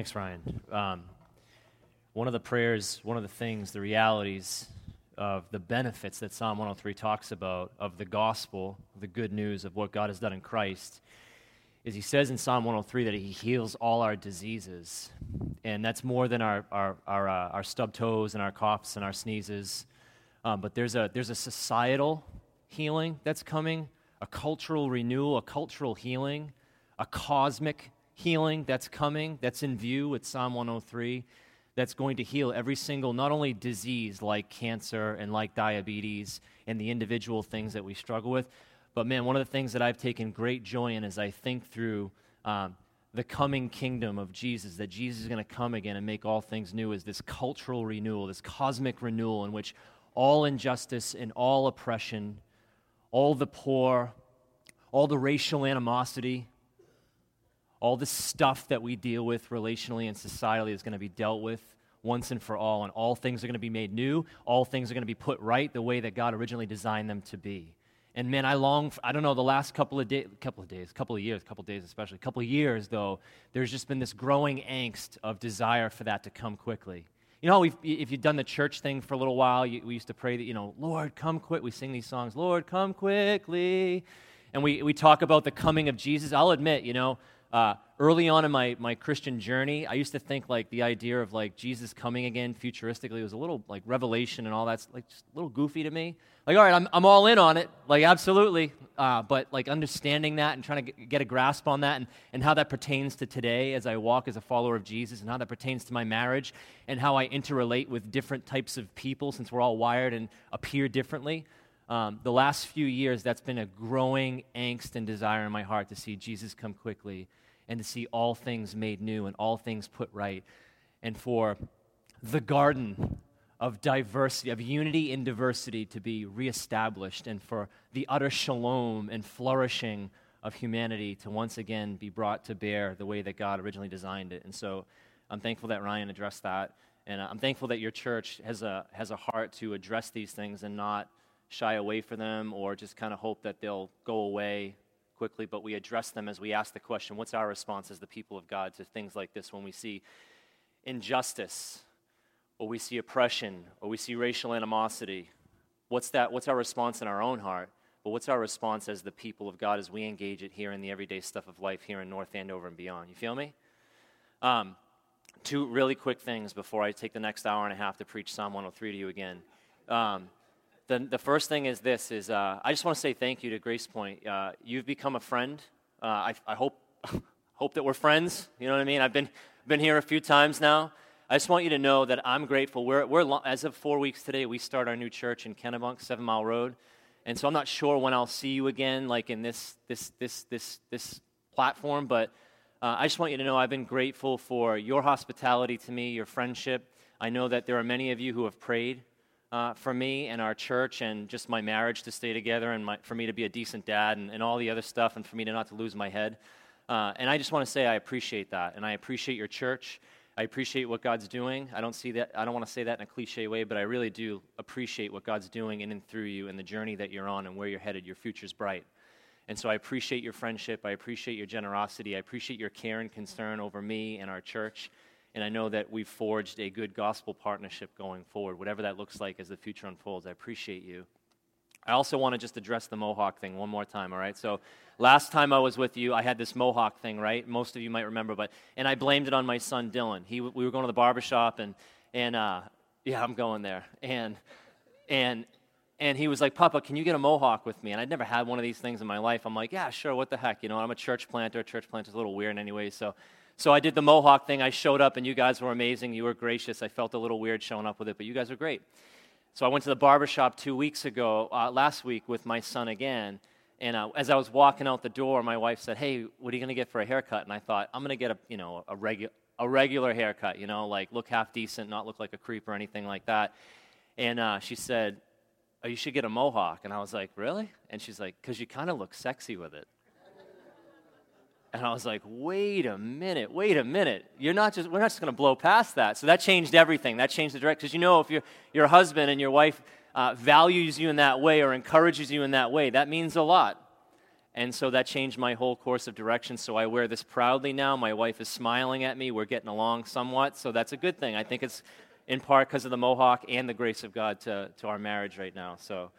Thanks, Ryan. Um, one of the prayers, one of the things, the realities of the benefits that Psalm 103 talks about of the gospel, the good news of what God has done in Christ, is he says in Psalm 103 that he heals all our diseases. And that's more than our, our, our, uh, our stub toes and our coughs and our sneezes. Um, but there's a, there's a societal healing that's coming, a cultural renewal, a cultural healing, a cosmic healing that's coming, that's in view with Psalm 103, that's going to heal every single, not only disease like cancer and like diabetes and the individual things that we struggle with, but man, one of the things that I've taken great joy in as I think through um, the coming kingdom of Jesus, that Jesus is going to come again and make all things new, is this cultural renewal, this cosmic renewal in which all injustice and all oppression, all the poor, all the racial animosity, all the stuff that we deal with relationally and societally is going to be dealt with once and for all, and all things are going to be made new. All things are going to be put right the way that God originally designed them to be. And man, I long, for, I don't know, the last couple of days, couple of days, couple of years, couple of days especially, couple of years though, there's just been this growing angst of desire for that to come quickly. You know, if you've done the church thing for a little while, you, we used to pray that, you know, Lord, come quick. We sing these songs, Lord, come quickly. And we, we talk about the coming of Jesus. I'll admit, you know, uh, early on in my, my Christian journey, I used to think like the idea of like Jesus coming again futuristically was a little like revelation and all that's like just a little goofy to me. Like, all right, I'm, I'm all in on it, like absolutely. Uh, but like understanding that and trying to get a grasp on that and, and how that pertains to today as I walk as a follower of Jesus and how that pertains to my marriage and how I interrelate with different types of people since we're all wired and appear differently. Um, the last few years, that's been a growing angst and desire in my heart to see Jesus come quickly and to see all things made new and all things put right, and for the garden of diversity, of unity in diversity to be reestablished, and for the utter shalom and flourishing of humanity to once again be brought to bear the way that God originally designed it. And so I'm thankful that Ryan addressed that. And uh, I'm thankful that your church has a, has a heart to address these things and not shy away from them or just kind of hope that they'll go away quickly, but we address them as we ask the question what's our response as the people of God to things like this when we see injustice, or we see oppression, or we see racial animosity? What's, that, what's our response in our own heart? But what's our response as the people of God as we engage it here in the everyday stuff of life here in North Andover and beyond? You feel me? Um, two really quick things before I take the next hour and a half to preach Psalm 103 to you again. Um, the, the first thing is this is uh, i just want to say thank you to grace point uh, you've become a friend uh, I, I, hope, hope that we're friends you know what i mean i've been, been here a few times now I just want you to know that I'm grateful. We're, we're, as of four weeks today, we start our new church in Kennebunk, Seven Mile Road. And so I'm not sure when I'll see you again, like in this, this, this, this, this platform, but uh, I just want you to know I've been grateful for your hospitality to me, your friendship. I know that there are many of you who have prayed uh, for me and our church and just my marriage to stay together and my, for me to be a decent dad and, and all the other stuff and for me to not to lose my head. Uh, and I just want to say I appreciate that. And I appreciate your church. I appreciate what God's doing. I don't see that. I don't want to say that in a cliche way, but I really do appreciate what God's doing in and through you and the journey that you're on and where you're headed. Your future's bright. And so I appreciate your friendship. I appreciate your generosity. I appreciate your care and concern over me and our church. And I know that we've forged a good gospel partnership going forward, whatever that looks like as the future unfolds. I appreciate you. I also want to just address the Mohawk thing one more time, all right? So, last time I was with you, I had this Mohawk thing, right? Most of you might remember, but, and I blamed it on my son Dylan. He, we were going to the barbershop, and, and uh, yeah, I'm going there. And, and, and he was like, Papa, can you get a Mohawk with me? And I'd never had one of these things in my life. I'm like, yeah, sure, what the heck? You know, I'm a church planter. Church planter's a little weird anyway. So, so I did the Mohawk thing. I showed up, and you guys were amazing. You were gracious. I felt a little weird showing up with it, but you guys were great. So I went to the barbershop two weeks ago, uh, last week, with my son again. And uh, as I was walking out the door, my wife said, "Hey, what are you going to get for a haircut?" And I thought, "I'm going to get a, you know, a regular, a regular haircut. You know, like look half decent, not look like a creep or anything like that." And uh, she said, "Oh, you should get a mohawk." And I was like, "Really?" And she's like, "Cause you kind of look sexy with it." And I was like, wait a minute, wait a minute. You're not just, we're not just going to blow past that. So that changed everything. That changed the direction. Because you know, if your, your husband and your wife uh, values you in that way or encourages you in that way, that means a lot. And so that changed my whole course of direction. So I wear this proudly now. My wife is smiling at me. We're getting along somewhat. So that's a good thing. I think it's in part because of the mohawk and the grace of God to, to our marriage right now. So,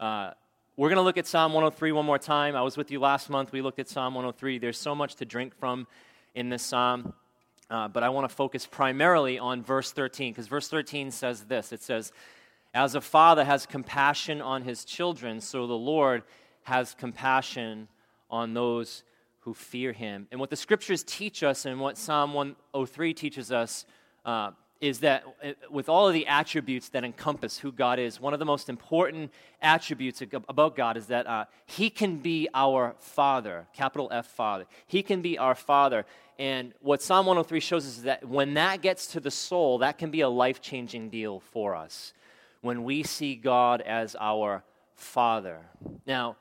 uh, we're going to look at Psalm 103 one more time. I was with you last month. We looked at Psalm 103. There's so much to drink from in this psalm, uh, but I want to focus primarily on verse 13 because verse 13 says this it says, As a father has compassion on his children, so the Lord has compassion on those who fear him. And what the scriptures teach us and what Psalm 103 teaches us uh, is that uh, with all of the attributes that encompass who God is, one of the most important attributes about God is that uh, He can be our Father, capital F Father. He can be our Father. And what Psalm 103 shows us is that when that gets to the soul, that can be a life changing deal for us. When we see God as our Father. Now,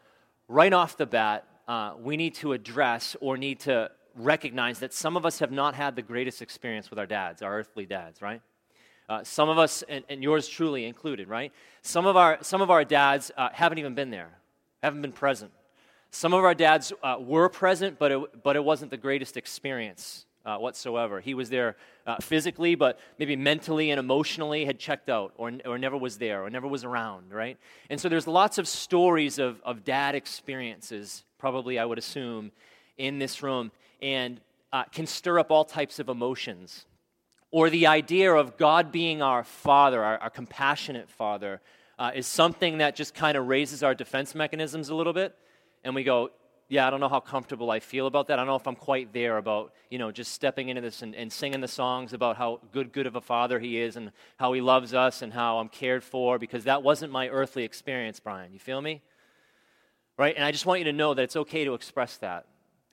right off the bat, uh, we need to address or need to recognize that some of us have not had the greatest experience with our dads, our earthly dads, right? Uh, some of us, and, and, yours truly included, right? Some of our, some of our dads uh, haven't even been there, haven't been present. Some of our dads uh, were present, but it, but it wasn't the greatest experience uh, whatsoever. He was there uh, physically, but maybe mentally and emotionally had checked out or, or never was there or never was around, right? And so there's lots of stories of, of dad experiences, probably, I would assume, in this room and uh, can stir up all types of emotions. Or the idea of God being our Father, our, our compassionate Father, uh, is something that just kind of raises our defense mechanisms a little bit. And we go, yeah, I don't know how comfortable I feel about that. I don't know if I'm quite there about, you know, just stepping into this and, and singing the songs about how good, good of a father he is and how he loves us and how I'm cared for because that wasn't my earthly experience, Brian. You feel me? Right? And I just want you to know that it's okay to express that.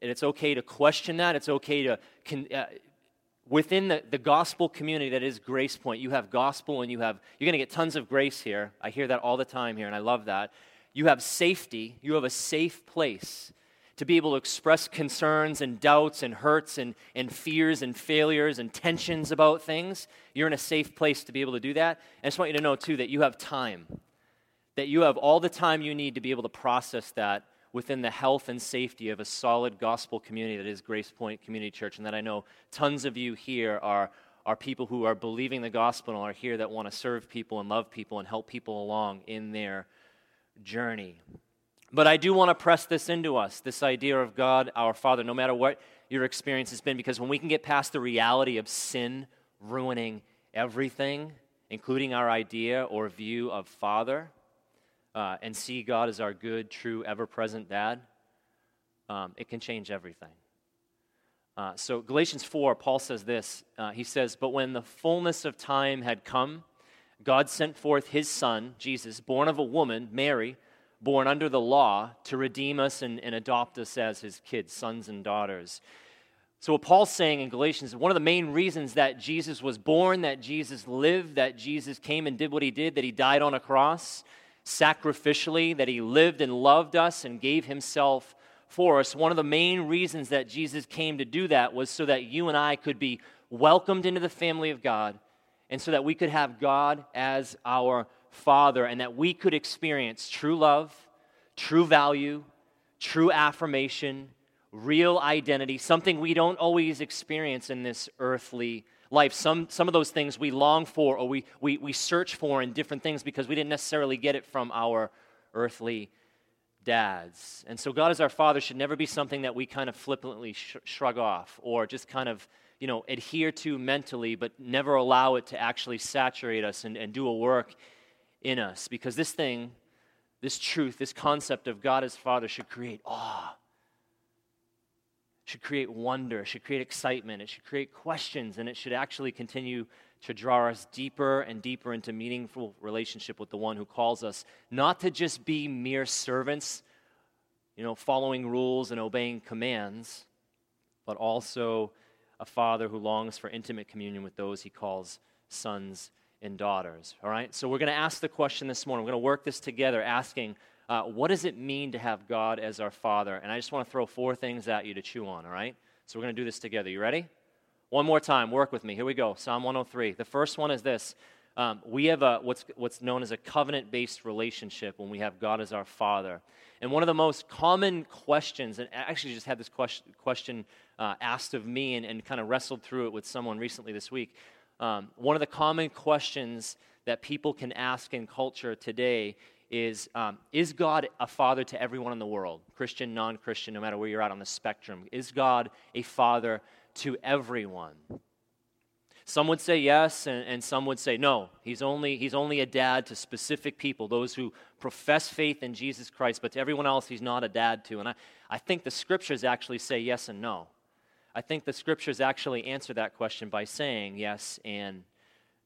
And it's okay to question that. It's okay to, uh, within the, the gospel community that is Grace Point, you have gospel and you have, you're going to get tons of grace here. I hear that all the time here, and I love that. You have safety, you have a safe place to be able to express concerns and doubts and hurts and, and fears and failures and tensions about things. You're in a safe place to be able to do that. And I just want you to know, too, that you have time, that you have all the time you need to be able to process that within the health and safety of a solid gospel community that is Grace Point Community Church, and that I know tons of you here are, are people who are believing the gospel and are here that want to serve people and love people and help people along in their journey. But I do want to press this into us this idea of God, our Father, no matter what your experience has been, because when we can get past the reality of sin ruining everything, including our idea or view of Father, uh, and see God as our good, true, ever present dad, um, it can change everything. Uh, so, Galatians 4, Paul says this. Uh, he says, But when the fullness of time had come, God sent forth his son, Jesus, born of a woman, Mary, born under the law, to redeem us and, and adopt us as his kids, sons and daughters. So, what Paul's saying in Galatians is one of the main reasons that Jesus was born, that Jesus lived, that Jesus came and did what he did, that he died on a cross sacrificially, that he lived and loved us and gave himself for us. One of the main reasons that Jesus came to do that was so that you and I could be welcomed into the family of God and so that we could have God as our Father and that we could experience true love, true value, true affirmation, real identity, something we don't always experience in this earthly life. Some, some of those things we long for or we, we, we search for in different things because we didn't necessarily get it from our earthly dads. And so, God as our Father should never be something that we kind of flippantly sh- shrug off or just kind of, you know, adhere to mentally, but never allow it to actually saturate us and, and do a work in us. Because this thing, this truth, this concept of God as Father should create awe, should create wonder, it should create excitement, it should create questions, and it should actually continue to draw us deeper and deeper into meaningful relationship with the one who calls us not to just be mere servants, you know, following rules and obeying commands, but also a father who longs for intimate communion with those he calls sons and daughters. All right? So we're going to ask the question this morning. We're going to work this together asking, uh, what does it mean to have God as our Father? And I just want to throw four things at you to chew on, all right? So we're going to do this together. You ready? One more time, work with me. Here we go. Psalm 103. The first one is this um, we have a, what's, what's known as a covenant based relationship when we have God as our Father. And one of the most common questions, and I actually just had this question, question uh, asked of me and, and kind of wrestled through it with someone recently this week. Um, one of the common questions that people can ask in culture today is um, Is God a father to everyone in the world? Christian, non Christian, no matter where you're at on the spectrum. Is God a father to everyone. Some would say yes, and, and, some would say no. He's only, he's only a dad to specific people, those who profess faith in Jesus Christ, but to everyone else, he's not a dad to. And I, I think the scriptures actually say yes and no. I think the scriptures actually answer that question by saying yes and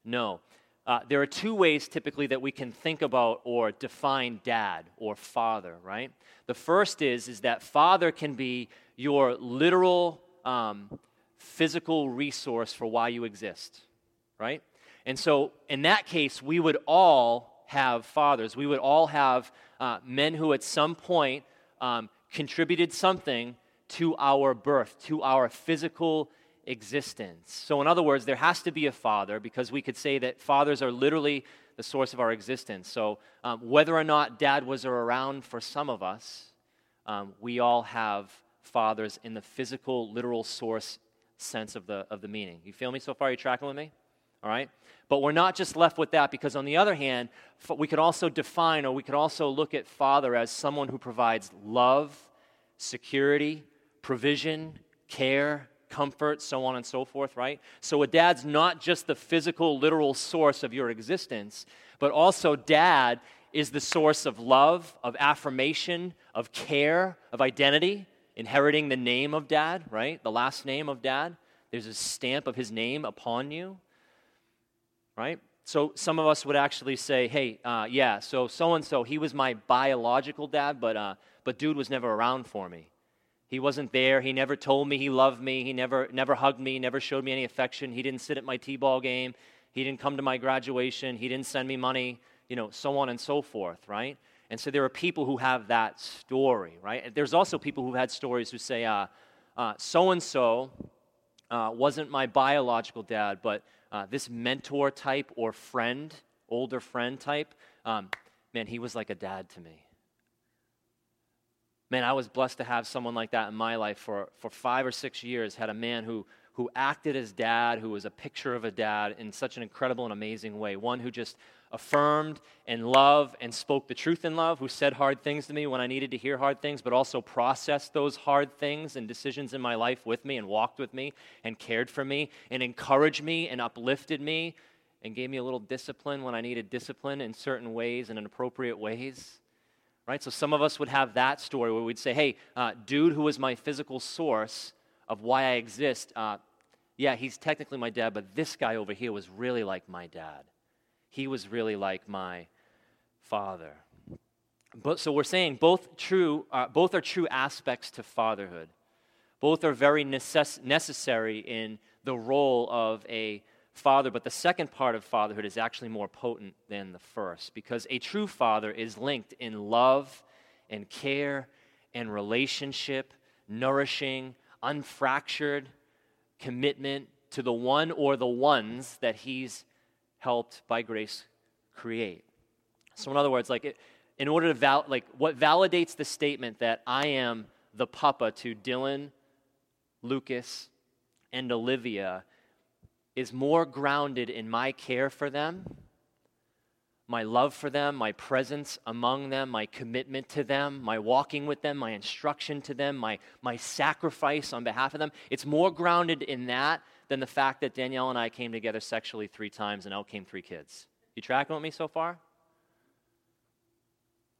no. Uh, there are two ways typically that we can think about or define dad or father, right? The first is, is that father can be your literal um, physical resource for why you exist, right? And so, in that case, we would all have fathers. We would all have uh, men who, at some point, um, contributed something to our birth, to our physical existence. So, in other words, there has to be a father because we could say that fathers are literally the source of our existence. So, um, whether or not dad was around for some of us, um, we all have fathers in the physical, literal source sense of the, of the meaning. You feel me so far? Are you tracking with me? All right? But we're not just left with that because, on the other hand, we could also define or we could also look at Father as someone who provides love, security, provision, care, comfort, so on and so forth, right? So a dad's not just the physical, literal source of your existence, but also dad is the source of love, of affirmation, of care, of identity inheriting the name of dad, right? The last name of dad. There's a stamp of his name upon you, right? So some of us would actually say, hey, uh, yeah, so so and so, he was my biological dad, but, uh, but dude was never around for me. He wasn't there. He never told me he loved me. He never, never hugged me, never showed me any affection. He didn't sit at my T ball game. He didn't come to my graduation. He didn't send me money, you know, so on and so forth, right? And so there are people who have that story, right? There's also people who've had stories who say, so and so wasn't my biological dad, but uh, this mentor type or friend, older friend type, um, man, he was like a dad to me. Man, I was blessed to have someone like that in my life for, for five or six years. Had a man who, who acted as dad, who was a picture of a dad in such an incredible and amazing way. One who just affirmed and loved and spoke the truth in love, who said hard things to me when I needed to hear hard things, but also processed those hard things and decisions in my life with me and walked with me and cared for me and encouraged me and uplifted me and gave me a little discipline when I needed discipline in certain ways and in appropriate ways. Right? So some of us would have that story where we'd say, hey, uh, dude who was my physical source of why I exist, uh, yeah, he's technically my dad, but this guy over here was really like my dad. He was really like my father. But, so we're saying both true, uh, both are true aspects to fatherhood. Both are very necess- necessary in the role of a father, but the second part of fatherhood is actually more potent than the first because a true father is linked in love and care and relationship, nourishing, unfractured commitment to the one or the ones that he's helped by grace create. So, in other words, like, it, in order to val- like, what validates the statement that I am the papa to Dylan, Lucas, and Olivia is more grounded in my care for them, my love for them, my presence among them, my commitment to them, my walking with them, my instruction to them, my, my sacrifice on behalf of them. It's more grounded in that than the fact that Danielle and I came together sexually three times and out came three kids. You tracking with me so far?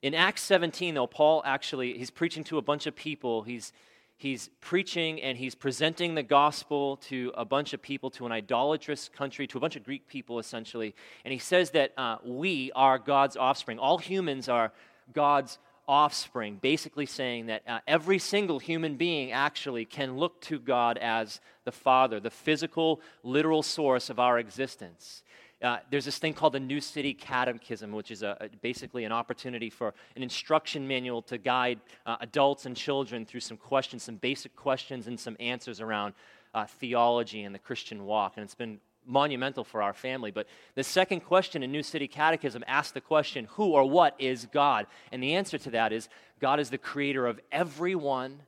In Acts 17, though, Paul actually, he's preaching to a bunch of people. He's, he's preaching and he's presenting the gospel to a bunch of people, to an idolatrous country, to a bunch of Greek people, essentially. And he says that uh, we are God's offspring. All humans are God's offspring, basically saying that uh, every single human being actually can look to God as the Father, the physical, literal source of our existence. Uh, there's this thing called the New City Catechism, which is a, a, basically an opportunity for an instruction manual to guide uh, adults and children through some questions, some basic questions, and some answers around uh, theology and the Christian walk. And it's been monumental for our family. But the second question in New City Catechism asks the question who or what is God? And the answer to that is God is the creator of everyone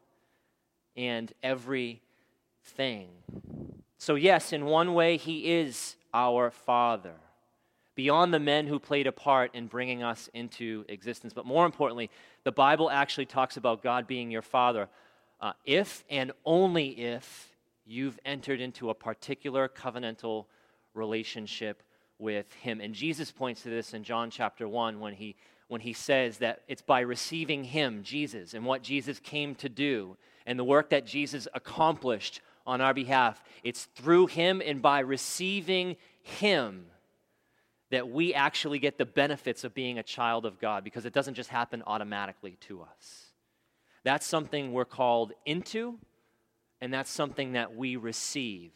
and everything. So, yes, in one way, He is our Father, beyond the men who played a part in bringing us into existence. But more importantly, the Bible actually talks about God being your Father uh, if and only if you've entered into a particular covenantal relationship with Him. And Jesus points to this in John chapter 1 when he, when he says that it's by receiving Him, Jesus, and what Jesus came to do, and the work that Jesus accomplished on our behalf. It's through Him and by receiving Him that we actually get the benefits of being a child of God because it doesn't just happen automatically to us. That's something we're called into, and that's something that we receive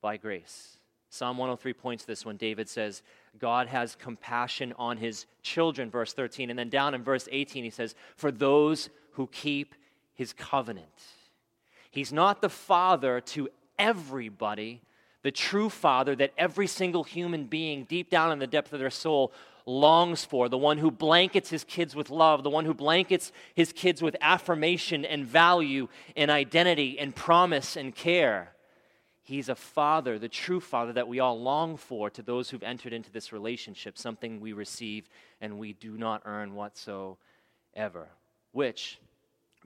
by grace. Psalm 103 points this when David says, God has compassion on his children, verse 13. And then down in verse 18, he says, For those who keep his covenant. He's not the father to everybody, the true father that every single human being, deep down in the depth of their soul, longs for, the one who blankets his kids with love, the one who blankets his kids with affirmation and value and identity and promise and care. He's a father, the true father that we all long for to those who've entered into this relationship, something we receive and we do not earn whatsoever. Which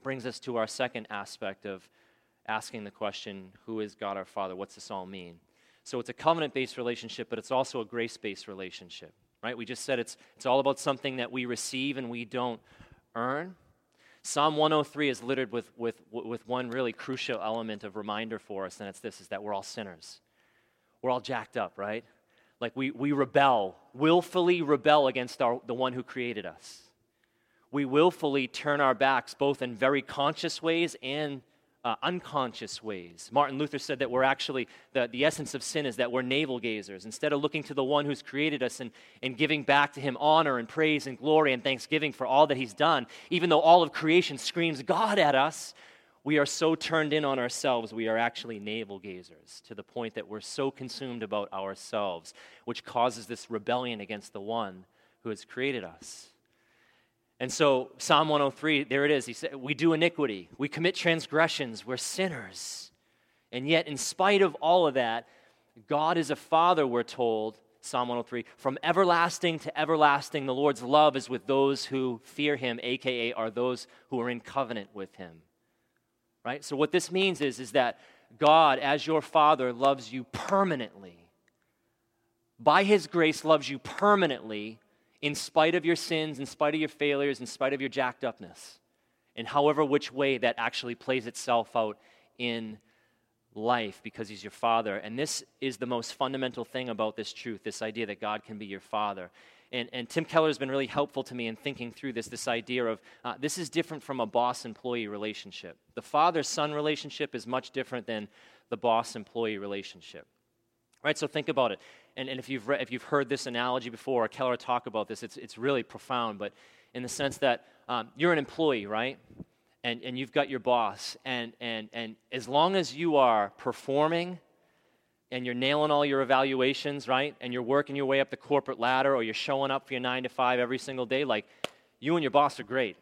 brings us to our second aspect of asking the question, Who is God our Father? What's this all mean? So it's a covenant based relationship, but it's also a grace based relationship, right? We just said it's, it's all about something that we receive and we don't earn. Psalm 103 is littered with, with, with one really crucial element of reminder for us, and it's this is that we're all sinners. We're all jacked up, right? Like we, we rebel, willfully rebel against our, the one who created us. We willfully turn our backs, both in very conscious ways and uh, unconscious ways. Martin Luther said that we're actually, the, the essence of sin is that we're navel gazers. Instead of looking to the one who's created us and, and giving back to him honor and praise and glory and thanksgiving for all that he's done, even though all of creation screams God at us, we are so turned in on ourselves, we are actually navel gazers to the point that we're so consumed about ourselves, which causes this rebellion against the one who has created us. And so, Psalm 103, there it is. He said, We do iniquity, we commit transgressions, we're sinners. And yet, in spite of all of that, God is a father, we're told, Psalm 103, from everlasting to everlasting, the Lord's love is with those who fear him, aka are those who are in covenant with him. Right? So, what this means is, is that God, as your father, loves you permanently. By his grace, loves you permanently in spite of your sins, in spite of your failures, in spite of your jacked upness, and however which way that actually plays itself out in life because he's your father. And this is the most fundamental thing about this truth this idea that God can be your father. And, and Tim Keller has been really helpful to me in thinking through this this idea of uh, this is different from a boss employee relationship. The father son relationship is much different than the boss employee relationship. Right? So think about it. And, and if, you've if you've heard this analogy before, or Keller talk about this, it's, it's really profound, but in the sense that um, you're an employee, right? And, and you've got your boss. And, and, and as long as you are performing and you're nailing all your evaluations, right? And you're working your way up the corporate ladder or you're showing up for your nine to five every single day, like you and your boss are great.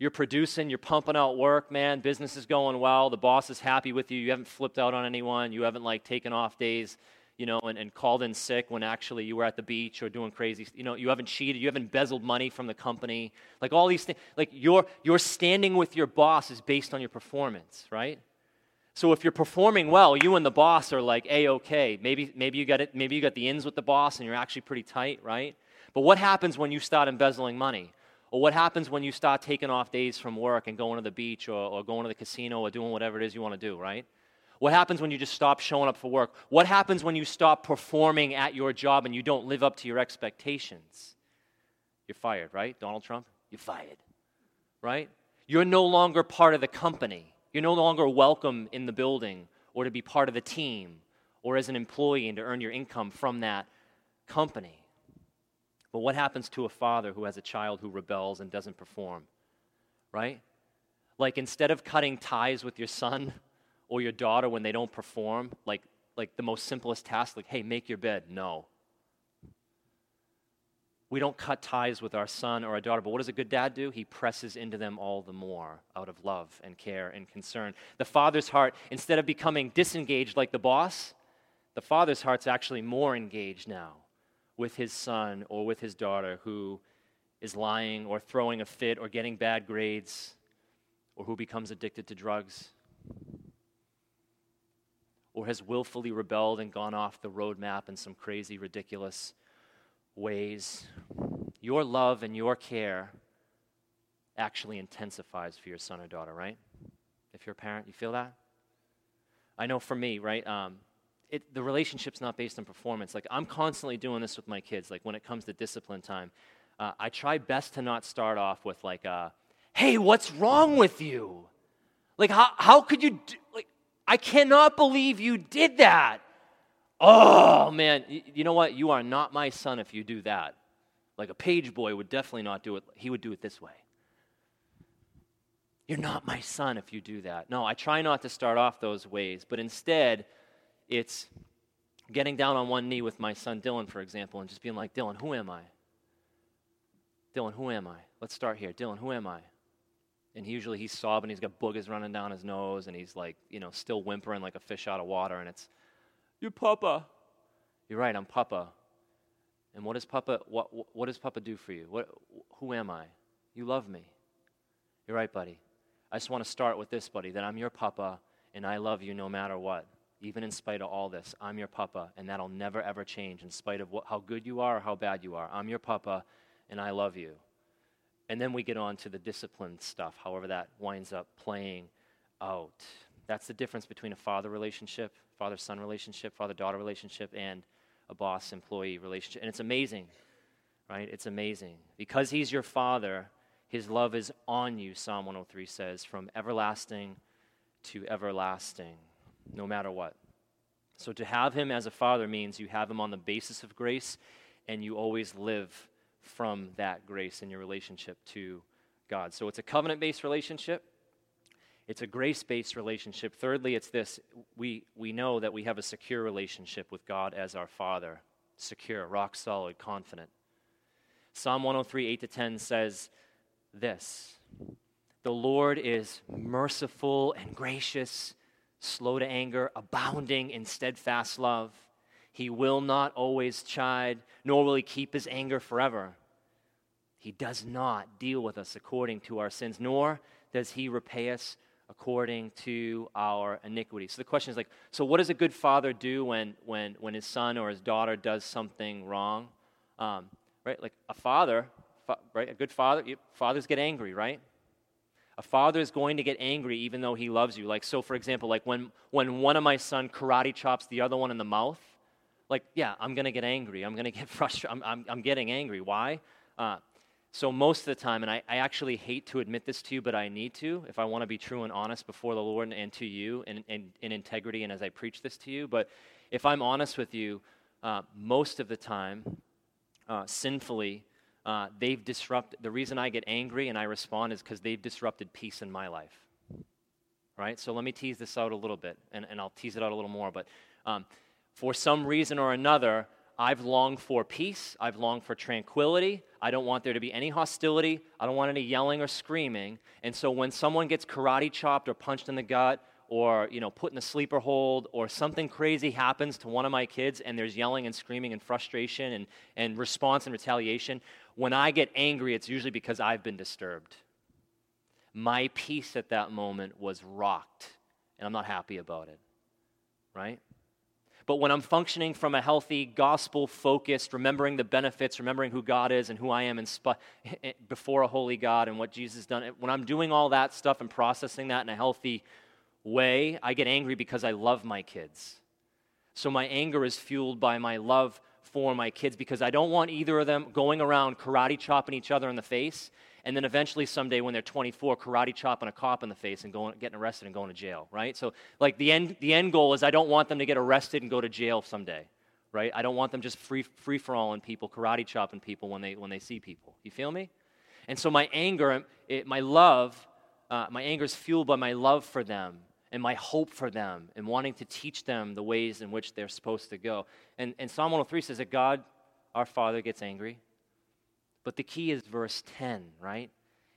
You're producing, you're pumping out work, man. Business is going well. The boss is happy with you. You haven't flipped out on anyone. You haven't like taken off days you know, and, and called in sick when actually you were at the beach or doing crazy, you know, you haven't cheated, you haven't embezzled money from the company. Like all these things, like your, your standing with your boss is based on your performance, right? So if you're performing well, you and the boss are like a-okay. Maybe, maybe, you got it, maybe you got the ins with the boss and you're actually pretty tight, right? But what happens when you start embezzling money? Or what happens when you start taking off days from work and going to the beach or, or going to the casino or doing whatever it is you want to do, right? What happens when you just stop showing up for work? What happens when you stop performing at your job and you don't live up to your expectations? You're fired, right? Donald Trump? You're fired, right? You're no longer part of the company. You're no longer welcome in the building or to be part of the team or as an employee and to earn your income from that company. But what happens to a father who has a child who rebels and doesn't perform? Right? Like instead of cutting ties with your son, or your daughter when they don't perform, like, like the most simplest task, like, hey, make your bed. No. We don't cut ties with our son or our daughter, but what does a good dad do? He presses into them all the more out of love and care and concern. The father's heart, instead of becoming disengaged like the boss, the father's heart's actually more engaged now with his son or with his daughter who is lying or throwing a fit or getting bad grades or who becomes addicted to drugs or has willfully rebelled and gone off the roadmap in some crazy, ridiculous ways, your love and your care actually intensifies for your son or daughter, right? If you're a parent, you feel that? I know for me, right? Um, it, the relationship's not based on performance. Like, I'm constantly doing this with my kids. Like, when it comes to discipline time, uh, I try best to not start off with, like, hey, what's wrong with you? Like, how, how could you do, I cannot believe you did that. Oh, man. You know what? You are not my son if you do that. Like a page boy would definitely not do it. He would do it this way. You're not my son if you do that. No, I try not to start off those ways, but instead, it's getting down on one knee with my son Dylan, for example, and just being like, Dylan, who am I? Dylan, who am I? Let's start here. Dylan, who am I? And usually he's sobbing, he's got boogers running down his nose, and he's like, you know, still whimpering like a fish out of water, and it's, you're Papa. You're right, I'm Papa. And what does Papa what what does Papa do for you? What who am I? You love me. You're right, buddy. I just want to start with this, buddy, that I'm your Papa and I love you no matter what. Even in spite of all this, I'm your Papa, and that'll never ever change in spite of what, how good you are or how bad you are. I'm your Papa and I love you. And then we get on to the discipline stuff, however that winds up playing out. That's the difference between a father relationship, father son relationship, father daughter relationship, and a boss employee relationship. And it's amazing, right? It's amazing. Because he's your father, his love is on you, Psalm 103 says, from everlasting to everlasting, no matter what. So to have him as a father means you have him on the basis of grace and you always live from that grace in your relationship to God. So it's a covenant based relationship. It's a grace based relationship. Thirdly, it's this we, we know that we have a secure relationship with God as our Father. Secure, rock solid, confident. Psalm 103, 8 to 10 says this The Lord is merciful and gracious, slow to anger, abounding in steadfast love. He will not always chide, nor will he keep his anger forever. He does not deal with us according to our sins, nor does he repay us according to our iniquity. So the question is like, so what does a good father do when, when, when his son or his daughter does something wrong? Um, right? Like a father, fa- right? A good father, fathers get angry, right? A father is going to get angry even though he loves you. Like, so for example, like when, when one of my son karate chops the other one in the mouth, like, yeah, I'm going to get angry. I'm going to get frustrated. I'm, I'm, I'm, getting angry. Why? Uh, so most of the time, and I, I, actually hate to admit this to you, but I need to if I want to be true and honest before the Lord and, and to you in, in, in, integrity and as I preach this to you. But if I'm honest with you, uh, most of the time, uh, sinfully, uh, they've disrupted, the reason I get angry and I respond is because they've disrupted peace in my life. Right? So let me tease this out a little bit, and, and I'll tease it out a little more. But um, for some reason or another, I've longed for peace. I've longed for tranquility. I don't want there to be any hostility. I don't want any yelling or screaming. And so when someone gets karate chopped or punched in the gut or you know put in a sleeper hold or something crazy happens to one of my kids and there's yelling and screaming and frustration and, and response and retaliation when i get angry it's usually because i've been disturbed my peace at that moment was rocked and i'm not happy about it right but when I'm functioning from a healthy, gospel focused, remembering the benefits, remembering who God is and who I am in sp- before a holy God and what Jesus done, when I'm doing all that stuff and processing that in a healthy way, I get angry because I love my kids. So my anger is fueled by my love for my kids because I don't want either of them going around karate chopping each other in the face and then eventually someday when they're 24 karate chopping a cop in the face and going, getting arrested and going to jail right? So like the end, the end goal is i don't want them to get arrested and go to jail someday right? I don't want them just free, free for all in people karate chopping people when they when they see people. You feel me? And so my anger it, my love uh, my anger is fueled by my love for them and my hope for them and wanting to teach them the ways in which they're supposed to go. And, and psalm 103 says that god our father gets angry but the key is verse 10, right?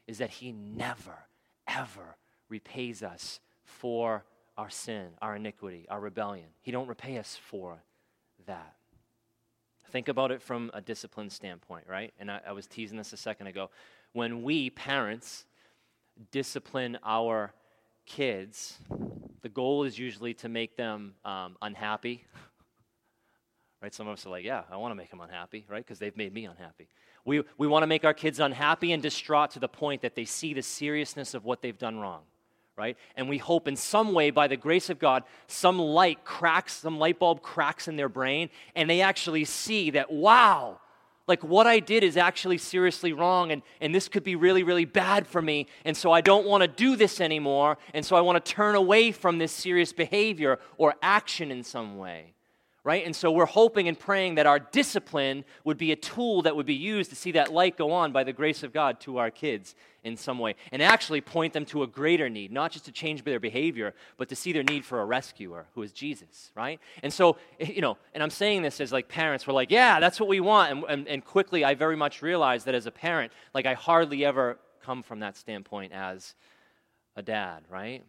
Is that he never, ever repays us for our sin, our iniquity, our rebellion. He don't repay us for that. Think about it from a discipline standpoint, right? And I, I was teasing this a second ago. When we, parents, discipline our kids, the goal is usually to make them um, unhappy. right? Some of us are like, yeah, I want to make them unhappy, right? Because they've made me unhappy. We, we want to make our kids unhappy and distraught to the point that they see the seriousness of what they've done wrong, right? And we hope in some way, by the grace of God, some light cracks, some light bulb cracks in their brain, and they actually see that, wow, like what I did is actually seriously wrong, and, and this could be really, really bad for me, and so I don't want to do this anymore, and so I want to turn away from this serious behavior or action in some way right? And so we're hoping and praying that our discipline would be a tool that would be used to see that light go on by the grace of God to our kids in some way and actually point them to a greater need, not just to change their behavior, but to see their need for a rescuer who is Jesus, right? And so, eh, you know, and I'm saying this as like parents, we're like, yeah, that's what we want. And, and, and quickly, I very much realized that as a parent, like I hardly ever come from that standpoint as a dad, right?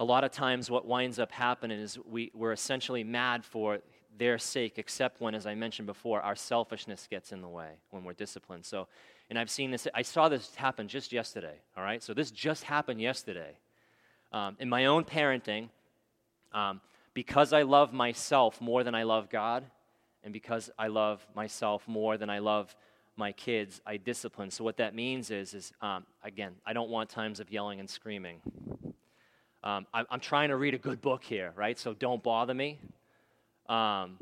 A lot of times what winds up happening is we, we're essentially mad for their sake, except when, as I mentioned before, our selfishness gets in the way when we're disciplined. So, and I've seen this, I saw this happen just yesterday, all right? So this just happened yesterday. Um, in my own parenting, um, because I love myself more than I love God, and because I love myself more than I love my kids, I discipline. So what that means is, is um, again, I don't want times of yelling and screaming. Um, I, am trying to read a good book here, right? So don't bother me. Um,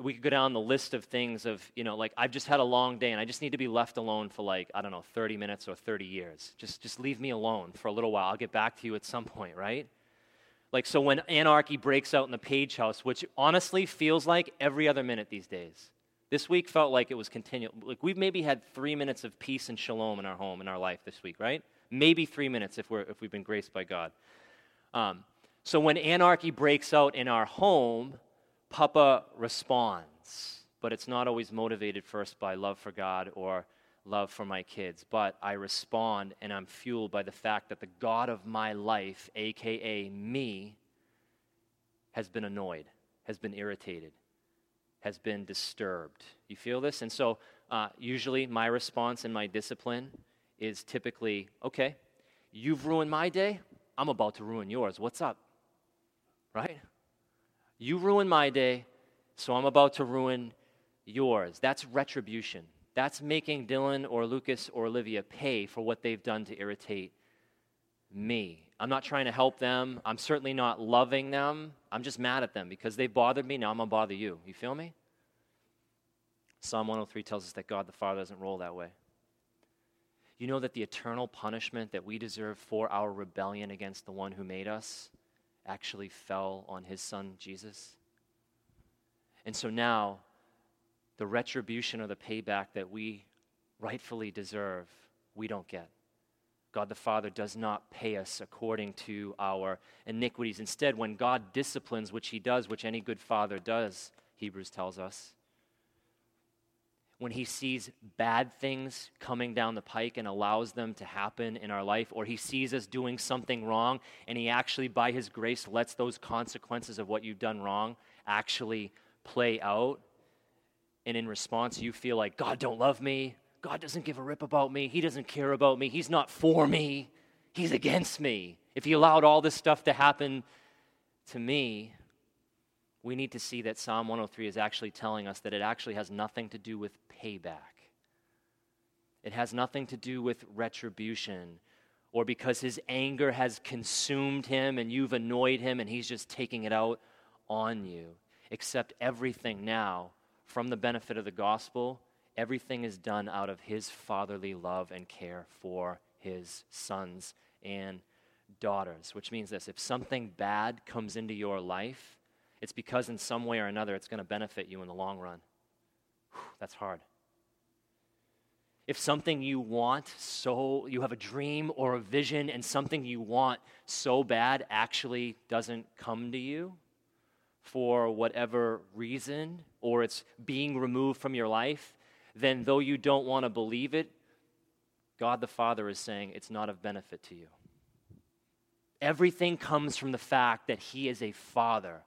we could go down the list of things of, you know, like I've just had a long day and I just need to be left alone for like, I don't know, 30 minutes or 30 years. Just, just leave me alone for a little while. I'll get back to you at some point, right? Like, so when anarchy breaks out in the page house, which honestly feels like every other minute these days. This week felt like it was continual. Like, we've maybe had three minutes of peace and shalom in our home, in our life this week, right? Maybe three minutes if, we're, if we've been graced by God. Um, so when anarchy breaks out in our home, Papa responds, but it's not always motivated first by love for God or love for my kids. But I respond and I'm fueled by the fact that the God of my life, aka me, has been annoyed, has been irritated, has been disturbed. You feel this? And so uh, usually my response and my discipline is typically okay, you've ruined my day. I'm about to ruin yours. What's up? Right? You ruined my day, so I'm about to ruin yours. That's retribution. that's making Dylan or Lucas or Olivia pay for what they've done to irritate me. I'm not trying to help them. I'm certainly not loving them. I'm just mad at them because they bothered me. Now I'm going to bother you. You feel me? Psalm 103 tells us that God the Father doesn't roll that way. You know that the eternal punishment that we deserve for our rebellion against the one who made us actually fell on his son, Jesus? And so now, the retribution or the payback that we rightfully deserve, we don't get. God the Father does not pay us according to our iniquities. Instead, when God disciplines, which He does, which any good father does, Hebrews tells us, when He sees bad things coming down the pike and allows them to happen in our life, or He sees us doing something wrong and He actually, by His grace, lets those consequences of what you've done wrong actually play out, and in response, you feel like, God don't love me, God doesn't give a rip about me. He doesn't care about me. He's not for me. He's against me. If He allowed all this stuff to happen to me, we need to see that Psalm 103 is actually telling us that it actually has nothing to do with payback. It has nothing to do with retribution or because his anger has consumed him and you've annoyed him and he's just taking it out on you. Except everything now, from the benefit of the gospel, everything is done out of his fatherly love and care for his sons and daughters, which means this if something bad comes into your life, it's because in some way or another it's going to benefit you in the long run. Whew, that's hard. If something you want so, you have a dream or a vision, and something you want so bad actually doesn't come to you for whatever reason, or it's being removed from your life, then though you don't want to believe it, God the Father is saying it's not of benefit to you. Everything comes from the fact that He is a Father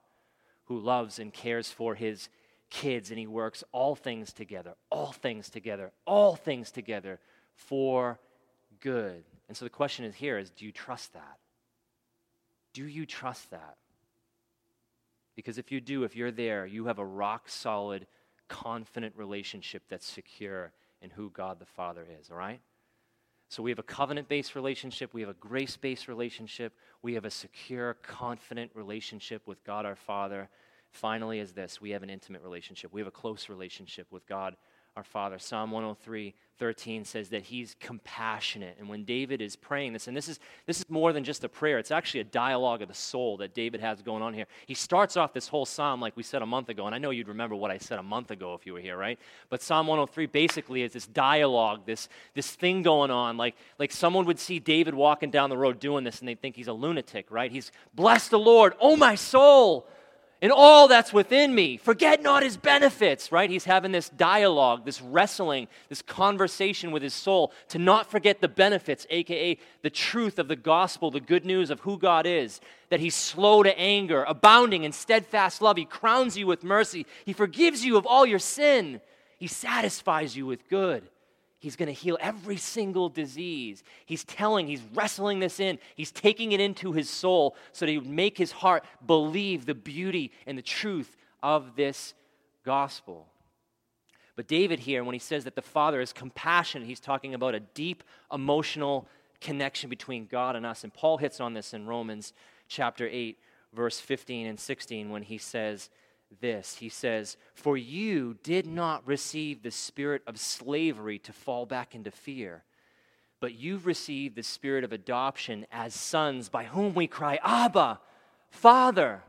who loves and cares for His kids, and He works all things together, all things together, all things together for good. And so the question is here is do you trust that? Do you trust that? Because if you do, if you're there, you have a rock solid confident relationship that's secure in who God the Father is, all right? So we have a covenant based relationship, we have a grace based relationship, we have a secure, confident relationship with God our Father. Finally, is this we have an intimate relationship, we have a close relationship with God our Father. Psalm 103, 13 says that he's compassionate. And when David is praying this, and this is, this is more than just a prayer, it's actually a dialogue of the soul that David has going on here. He starts off this whole psalm like we said a month ago, and I know you'd remember what I said a month ago if you were here, right? But Psalm 103 basically is this dialogue, this, this thing going on. Like, like someone would see David walking down the road doing this, and they'd think he's a lunatic, right? He's, bless the Lord, oh my soul and all that's within me. Forget not his benefits, right? He's having this dialogue, this wrestling, this conversation with his soul to not forget the benefits, aka the truth of the gospel, the good news of who God is, that he's slow to anger, abounding in steadfast love. He crowns you with mercy, he forgives you of all your sin, he satisfies you with good. He's going to heal every single disease. He's telling, he's wrestling this in. He's taking it into his soul so that he would make his heart believe the beauty and the truth of this gospel. But David here, when he says that the Father is compassionate, he's talking about a deep emotional connection between God and us. And Paul hits on this in Romans chapter 8, verse 15 and 16, when he says, this. He says, For you did not receive the spirit of slavery to fall back into fear, but you've received the spirit of adoption as sons, by whom we cry, Abba, Father.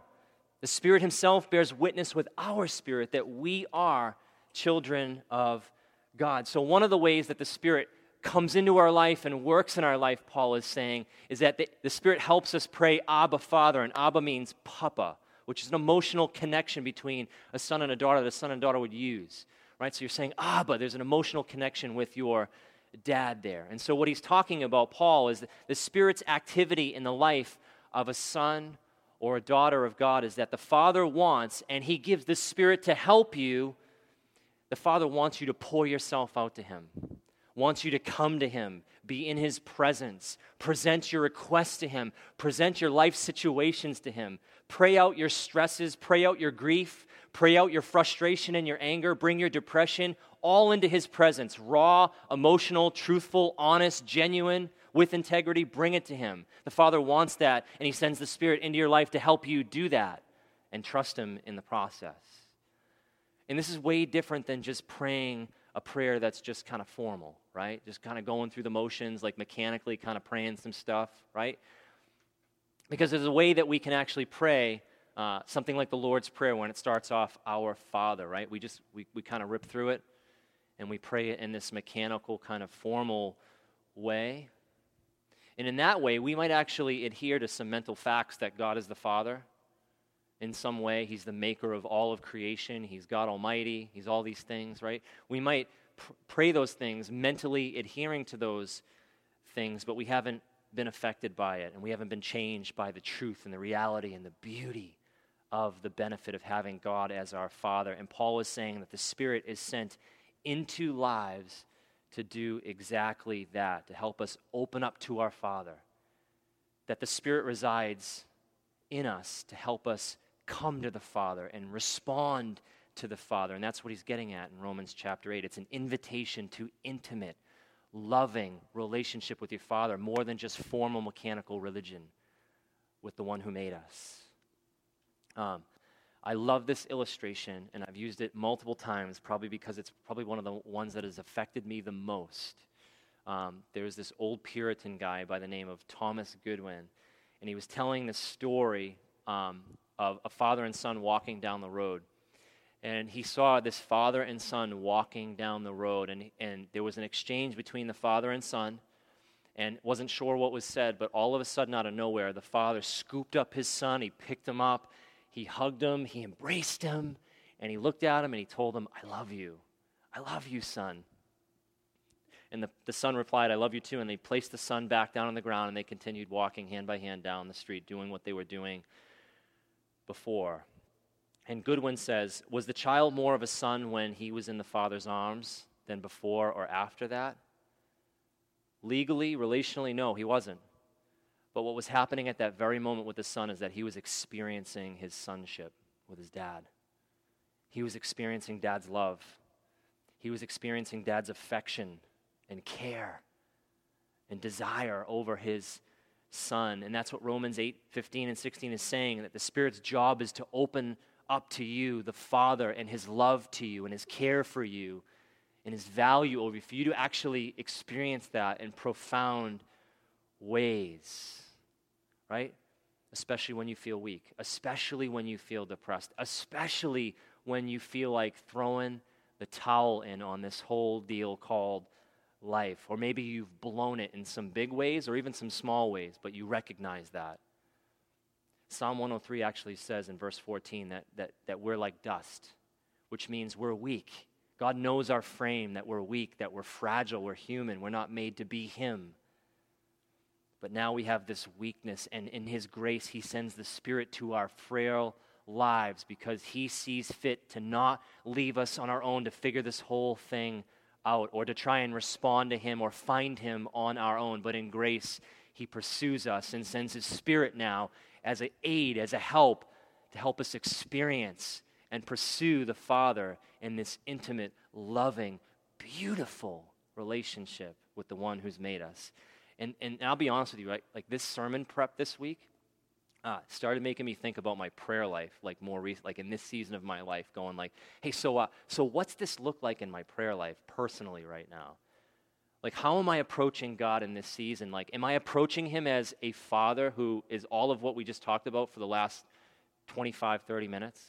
The Spirit Himself bears witness with our spirit that we are children of God. So, one of the ways that the Spirit comes into our life and works in our life, Paul is saying, is that the, the Spirit helps us pray, Abba, Father. And Abba means Papa which is an emotional connection between a son and a daughter that a son and daughter would use. Right? So you're saying, ah, but there's an emotional connection with your dad there. And so what he's talking about, Paul, is the Spirit's activity in the life of a son or a daughter of God is that the Father wants, and he gives the Spirit to help you. The Father wants you to pour yourself out to him. wants you to come to Him, be in His presence, present your requests to Him, present your life situations to Him, pray out your stresses, pray out your grief, pray out your frustration and your anger, bring your depression all into His presence raw, emotional, truthful, honest, genuine, with integrity. Bring it to Him. The Father wants that, and He sends the Spirit into your life to help you do that and trust Him in the process. And this is way different than just praying a prayer that's just kind of formal, right? Just kind of going through the motions, like mechanically kind of praying some stuff, right? Because there's a way that we can actually pray uh, something like the Lord's Prayer when it starts off, Our Father, right? We just, we, we kind of rip through it and we pray it in this mechanical, kind of formal way. And in that way, we might actually adhere to some mental facts that God is the Father in some way. He's the maker of all of creation. He's God Almighty. He's all these things, right? We might pr- pray those things, mentally adhering to those things, but we haven't been affected by it and we haven't been changed by the truth and the reality and the beauty of the benefit of having God as our Father. And Paul is saying that the Spirit is sent into lives to do exactly that, to help us open up to our Father. That the Spirit resides in us to help us come to the Father and respond to the Father. And that's what he's getting at in Romans chapter 8. It's an invitation to intimate, loving relationship with your Father, more than just formal mechanical religion with the one who made us. Um, I love this illustration, and I've used it multiple times, probably because it's probably one of the ones that has affected me the most. Um, there's this old Puritan guy by the name of Thomas Goodwin, and he was telling the story um, of a father and son walking down the road. And he saw this father and son walking down the road, and, and there was an exchange between the father and son, and wasn't sure what was said, but all of a sudden, out of nowhere, the father scooped up his son, he picked him up, he hugged him, he embraced him, and he looked at him and he told him, I love you. I love you, son. And the, the son replied, I love you too. And they placed the son back down on the ground and they continued walking hand by hand down the street, doing what they were doing before. And Goodwin says, Was the child more of a son when he was in the father's arms than before or after that? Legally, relationally, no, he wasn't. But what was happening at that very moment with the son is that he was experiencing his sonship with his dad. He was experiencing dad's love. He was experiencing dad's affection and care and desire over his son. And that's what Romans 8 15 and 16 is saying that the Spirit's job is to open up to you the Father and his love to you and his care for you and his value over you, for you to actually experience that in profound ways, right? Especially when you feel weak, especially when you feel depressed, especially when you feel like throwing the towel in on this whole deal called life. Or maybe you've blown it in some big ways or even some small ways, but you recognize that. Psalm 103 actually says in verse 14 that, that, that we're like dust, which means we're weak. God knows our frame, that we're weak, that we're fragile, we're human, we're not made to be Him. But now we have this weakness, and in His grace, He sends the Spirit to our frail lives because He sees fit to not leave us on our own to figure this whole thing out or to try and respond to Him or find Him on our own. But in grace, He pursues us and sends His Spirit now as an aid, as a help to help us experience and pursue the Father in this intimate, loving, beautiful relationship with the one who's made us. And, and I'll be honest with you, right? Like this sermon prep this week, uh, started making me think about my prayer life, like more recent, like in this season of my life, going like, hey, so uh, so what's this look like in my prayer life personally right now? Like, how am I approaching God in this season? Like, am I approaching Him as a father who is all of what we just talked about for the last 25, 30 minutes?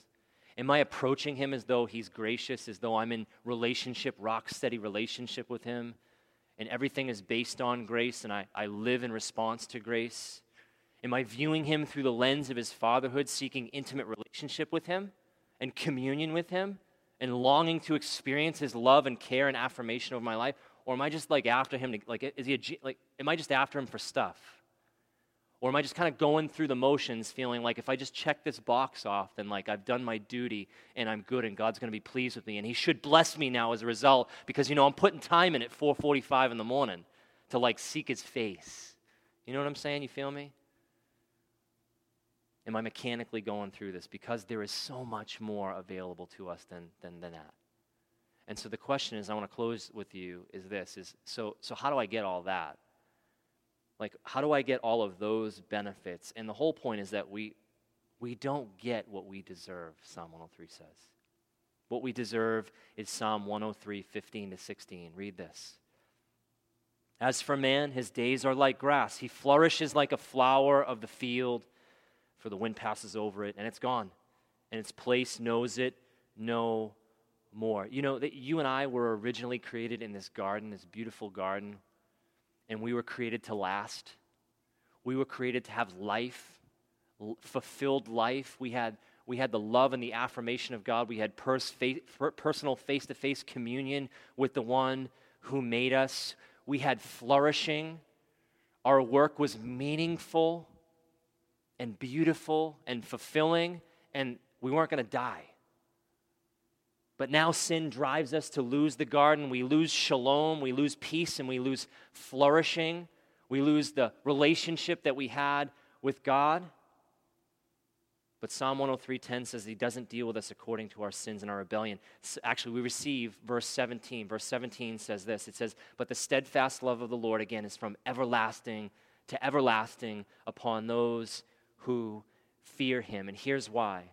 Am I approaching Him as though He's gracious, as though I'm in relationship, rock steady relationship with Him, and everything is based on grace and I, I live in response to grace? Am I viewing him through the lens of his fatherhood, seeking intimate relationship with him and communion with him and longing to experience his love and care and affirmation over my life? Or am I just like after him? To, like, is he a, like, am I just after him for stuff? Or am I just kind of going through the motions, feeling like if I just check this box off, then like I've done my duty and I'm good and God's going to be pleased with me and He should bless me now as a result because you know I'm putting time in at 4:45 in the morning to like seek His face. You know what I'm saying? You feel me? Am I mechanically going through this? Because there is so much more available to us than, than, than that. And so the question is, I want to close with you, is this is so so how do I get all that? Like, how do I get all of those benefits? And the whole point is that we we don't get what we deserve, Psalm 103 says. What we deserve is Psalm 103, 15 to 16. Read this. As for man, his days are like grass. He flourishes like a flower of the field for the wind passes over it and it's gone. And its place knows it no more. You know, that you and I were originally created in this garden, this beautiful garden, and we were created to last. We were created to have life, fulfilled life. We had, we had the love and the affirmation of God. We had pers- personal face to face communion with the one who made us. We had flourishing. Our work was meaningful and beautiful and fulfilling, and we weren't going to die. But now sin drives us to lose the garden. We lose shalom, we lose peace, and we lose flourishing. We lose the relationship that we had with God. But Psalm 103:10 says he doesn't deal with us according to our sins and our rebellion. Actually, we receive verse 17. Verse 17 says this. It says, "But the steadfast love of the Lord again is from everlasting to everlasting upon those who fear him. And here's why.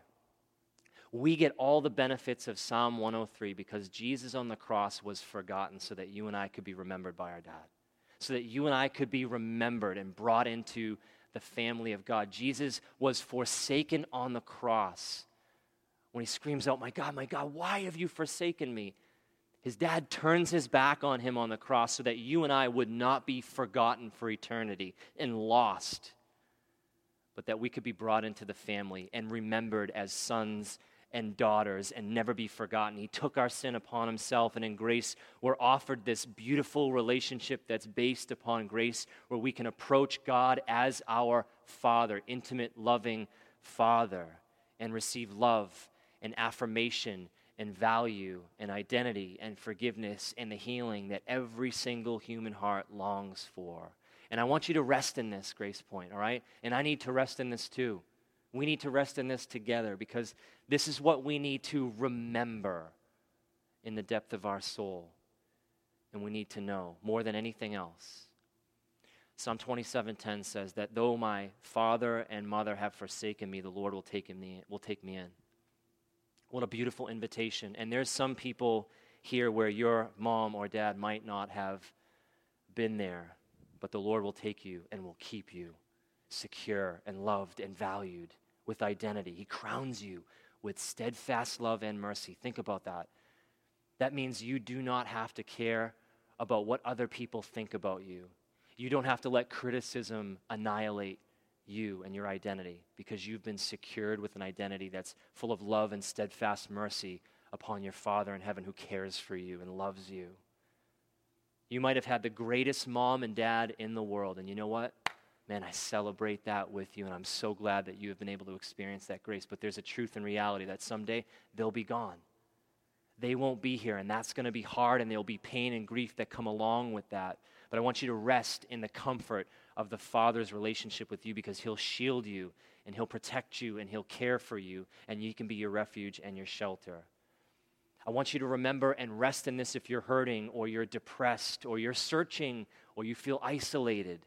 We get all the benefits of Psalm 103 because Jesus on the cross was forgotten so that you and I could be remembered by our dad. So that you and I could be remembered and brought into the family of God. Jesus was forsaken on the cross when he screams out, My God, my God, why have you forsaken me? His dad turns his back on him on the cross so that you and I would not be forgotten for eternity and lost but that we could be brought into the family and remembered as sons and daughters and never be forgotten. He took our sin upon himself, and in grace, we're offered this beautiful relationship that's based upon grace, where we can approach God as our Father, intimate, loving Father, and receive love and affirmation and value and identity and forgiveness and the healing that every single human heart longs for. And I want you to rest in this, Grace Point, all right? And I need to rest in this too. We need to rest in this together because this is what we need to remember in the depth of our soul. And we need to know more than anything else. Psalm 27:10 says that though my father and mother have forsaken me, the Lord will take me will take me in. What a beautiful invitation. And there's some people here where your mom or dad might not have been there but the Lord will take you and will keep you secure and loved and valued with identity. He crowns you with steadfast love and mercy. Think about that. That means you do not have to care about what other people think about you. You don't have to let criticism annihilate you and your identity because you've been secured with an identity that's full of love and steadfast mercy upon your Father in heaven who cares for you and loves you. You might have had the greatest mom and dad in the world. And you know what? Man, I celebrate that with you, and I'm so glad that you have been able to experience that grace. But there's a truth and reality that someday they'll be gone. They won't be here, and that's going to be hard, and there'll be pain and grief that come along with that. But I want you to rest in the comfort of the Father's relationship with you because He'll shield you, and He'll protect you, and He'll care for you, and you can be your refuge and your shelter. I want you to remember and rest in this if you're hurting or you're depressed or you're searching or you feel isolated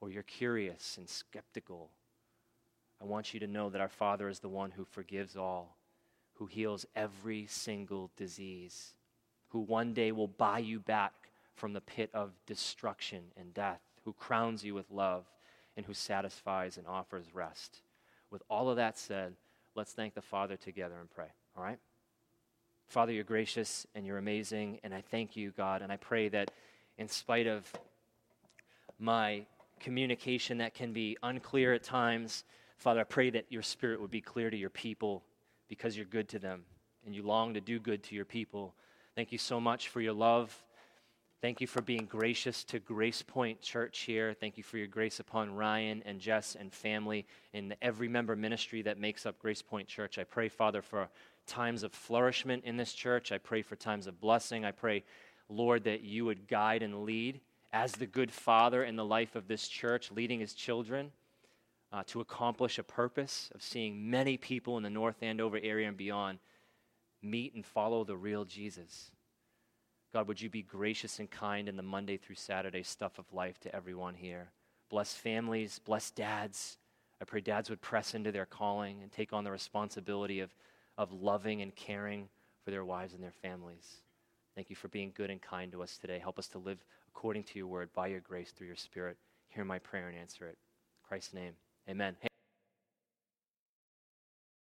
or you're curious and skeptical. I want you to know that our Father is the one who forgives all, who heals every single disease, who one day will buy you back from the pit of destruction and death, who crowns you with love, and who satisfies and offers rest. With all of that said, let's thank the Father together and pray. All right? Father, you're gracious and you're amazing, and I thank you, God, and I pray that in spite of my communication that can be unclear at times, Father, I pray that your spirit would be clear to your people because you're good to them and you long to do good to your people. Thank you so much for your love Thank you for being gracious to Grace Point Church here. Thank you for your grace upon Ryan and Jess and family and every member ministry that makes up Grace Point Church. I pray, Father, for times of flourishment in this church. I pray for times of blessing. I pray, Lord, that you would guide and lead as the good father in the life of this church, leading his children uh, to accomplish a purpose of seeing many people in the North Andover area and beyond meet and follow the real Jesus. God, would you be gracious and kind in the Monday through Saturday stuff of life to everyone here? Bless families, bless dads. I pray dads would press into their calling and take on the responsibility of, of loving and caring for their wives and their families. Thank you for being good and kind to us today. Help us to live according to your word by your grace through your spirit. Hear my prayer and answer it. In Christ's name, amen.